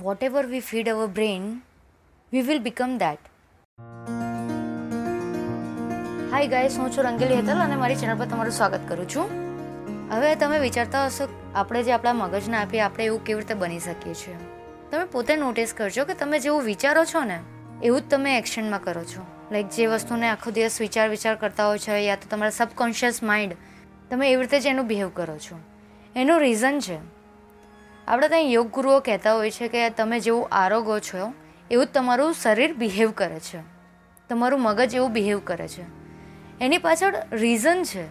whatever we feed our brain, we will become that. Hi guys હું છું રંગીલી હેતલ અને મારી ચેનલ પર તમારું સ્વાગત કરું છું. હવે તમે વિચારતા હશો આપણે જે આપણા મગજને આપીએ આપણે એવું કેવી રીતે બની શકીએ છીએ? તમે પોતે નોટિસ કરજો કે તમે જેવું વિચારો છો ને એવું જ તમે એક્શનમાં કરો છો. લાઈક જે વસ્તુને આખો દિવસ વિચાર વિચાર કરતા હોય છે યા તો તમારા સબકોન્શિયસ માઇન્ડ તમે એવી રીતે જ એનું બિહેવ કરો છો. એનું રીઝન છે આપણે ત્યાં યોગ ગુરુઓ કહેતા હોય છે કે તમે જેવું આરોગો છો, એવું તમારું શરીર બિહેવ કરે છે. તમારું મગજ એવું બિહેવ કરે છે. એની પાછળ રીઝન છે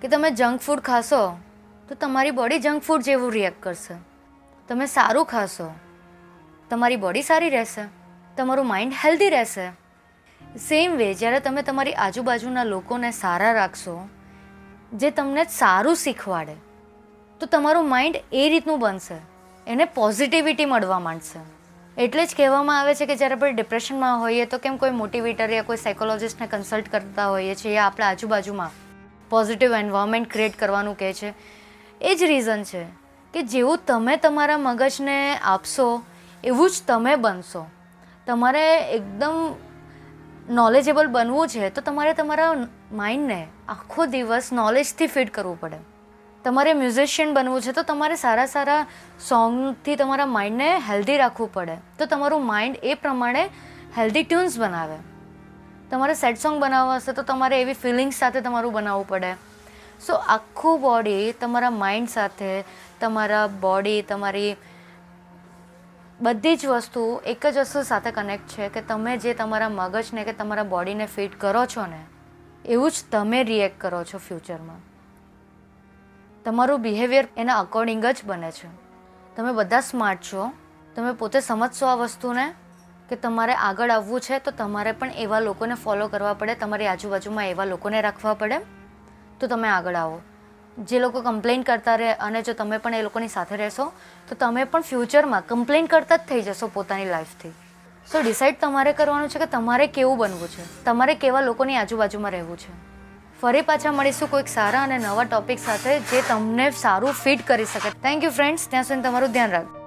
કે તમે જંક ફૂડ ખાશો, તો તમારી બોડી જંક ફૂડ જેવું રિએક્ટ કરશે. તમે સારું ખાશો, તમારી બોડી સારી રહેશે, તમારું માઇન્ડ હેલ્ધી રહેશે. સેમ વે જ્યારે તમે તમારી આજુબાજુના લોકોને સારા રાખશો, જે તમને સારું શીખવાડે, તો તમારું માઇન્ડ એ રીતનું બનશે. એને પોઝિટિવિટી મળવા માંડશે. એટલે જ કહેવામાં આવે છે કે જ્યારે આપણે ડિપ્રેશનમાં હોઈએ તો કેમ કોઈ મોટિવેટર યા કોઈ સાયકોલોજિસ્ટને કન્સલ્ટ કરતા હોઈએ છીએ યા આપણા આજુબાજુમાં પોઝિટિવ એન્વાયરમેન્ટ ક્રિએટ કરવાનું કહે છે? એ જ રીઝન છે કે જેવું તમે તમારા મગજને આપશો, એવું જ તમે બનશો. તમારે એકદમ નોલેજેબલ બનવું છે તો તમારે તમારા માઇન્ડને આખો દિવસ નોલેજથી ફીડ કરવું પડે. તમારે મ્યુઝિશિયન બનવું છે, તો તમારે સારા સારા સોંગથી તમારા માઇન્ડને હેલ્ધી રાખવું પડે. તો તમારું માઇન્ડ એ પ્રમાણે હેલ્ધી ટ્યુન્સ બનાવે. તમારે સેડ સોંગ બનાવવા હશે, તો તમારે એવી ફિલિંગ્સ સાથે તમારું બનાવવું પડે. સો આખું બોડી તમારા માઇન્ડ સાથે, તમારા બોડી તમારી બધી જ વસ્તુ એક જ વસ્તુ સાથે કનેક્ટ છે કે તમે જે તમારા મગજને કે તમારા બોડીને ફિટ કરો છો ને, એવું જ તમે રિએક્ટ કરો છો ફ્યુચરમાં તમારું બિહેવિયર એના અકોર્ડિંગ જ બને છે. તમે બધા સ્માર્ટ છો. તમે પોતે સમજશો આ વસ્તુને કે તમારે આગળ આવવું છે તો તમારે પણ એવા લોકોને ફોલો કરવા પડે, તમારી આજુબાજુમાં એવા લોકોને રાખવા પડે. તો તમે આગળ આવો. જે લોકો કમ્પ્લેન કરતા રહે અને જો તમે પણ એ લોકોની સાથે રહેશો, તો તમે પણ ફ્યુચરમાં કમ્પ્લેન કરતા જ થઈ જશો પોતાની લાઈફથી સો ડિસાઇડ તમારે કરવાનું છે કે તમારે કેવું બનવું છે? તમારે કેવા લોકોની આજુબાજુમાં રહેવું છે? ફરી પાછા મળીશું કોઈક સારા અને નવા ટોપિક સાથે જે તમને સારું ફિટ કરી શકે. થેન્ક યુ ફ્રેન્ડ્સ ત્યાં સુધી તમારું ધ્યાન રાખજો.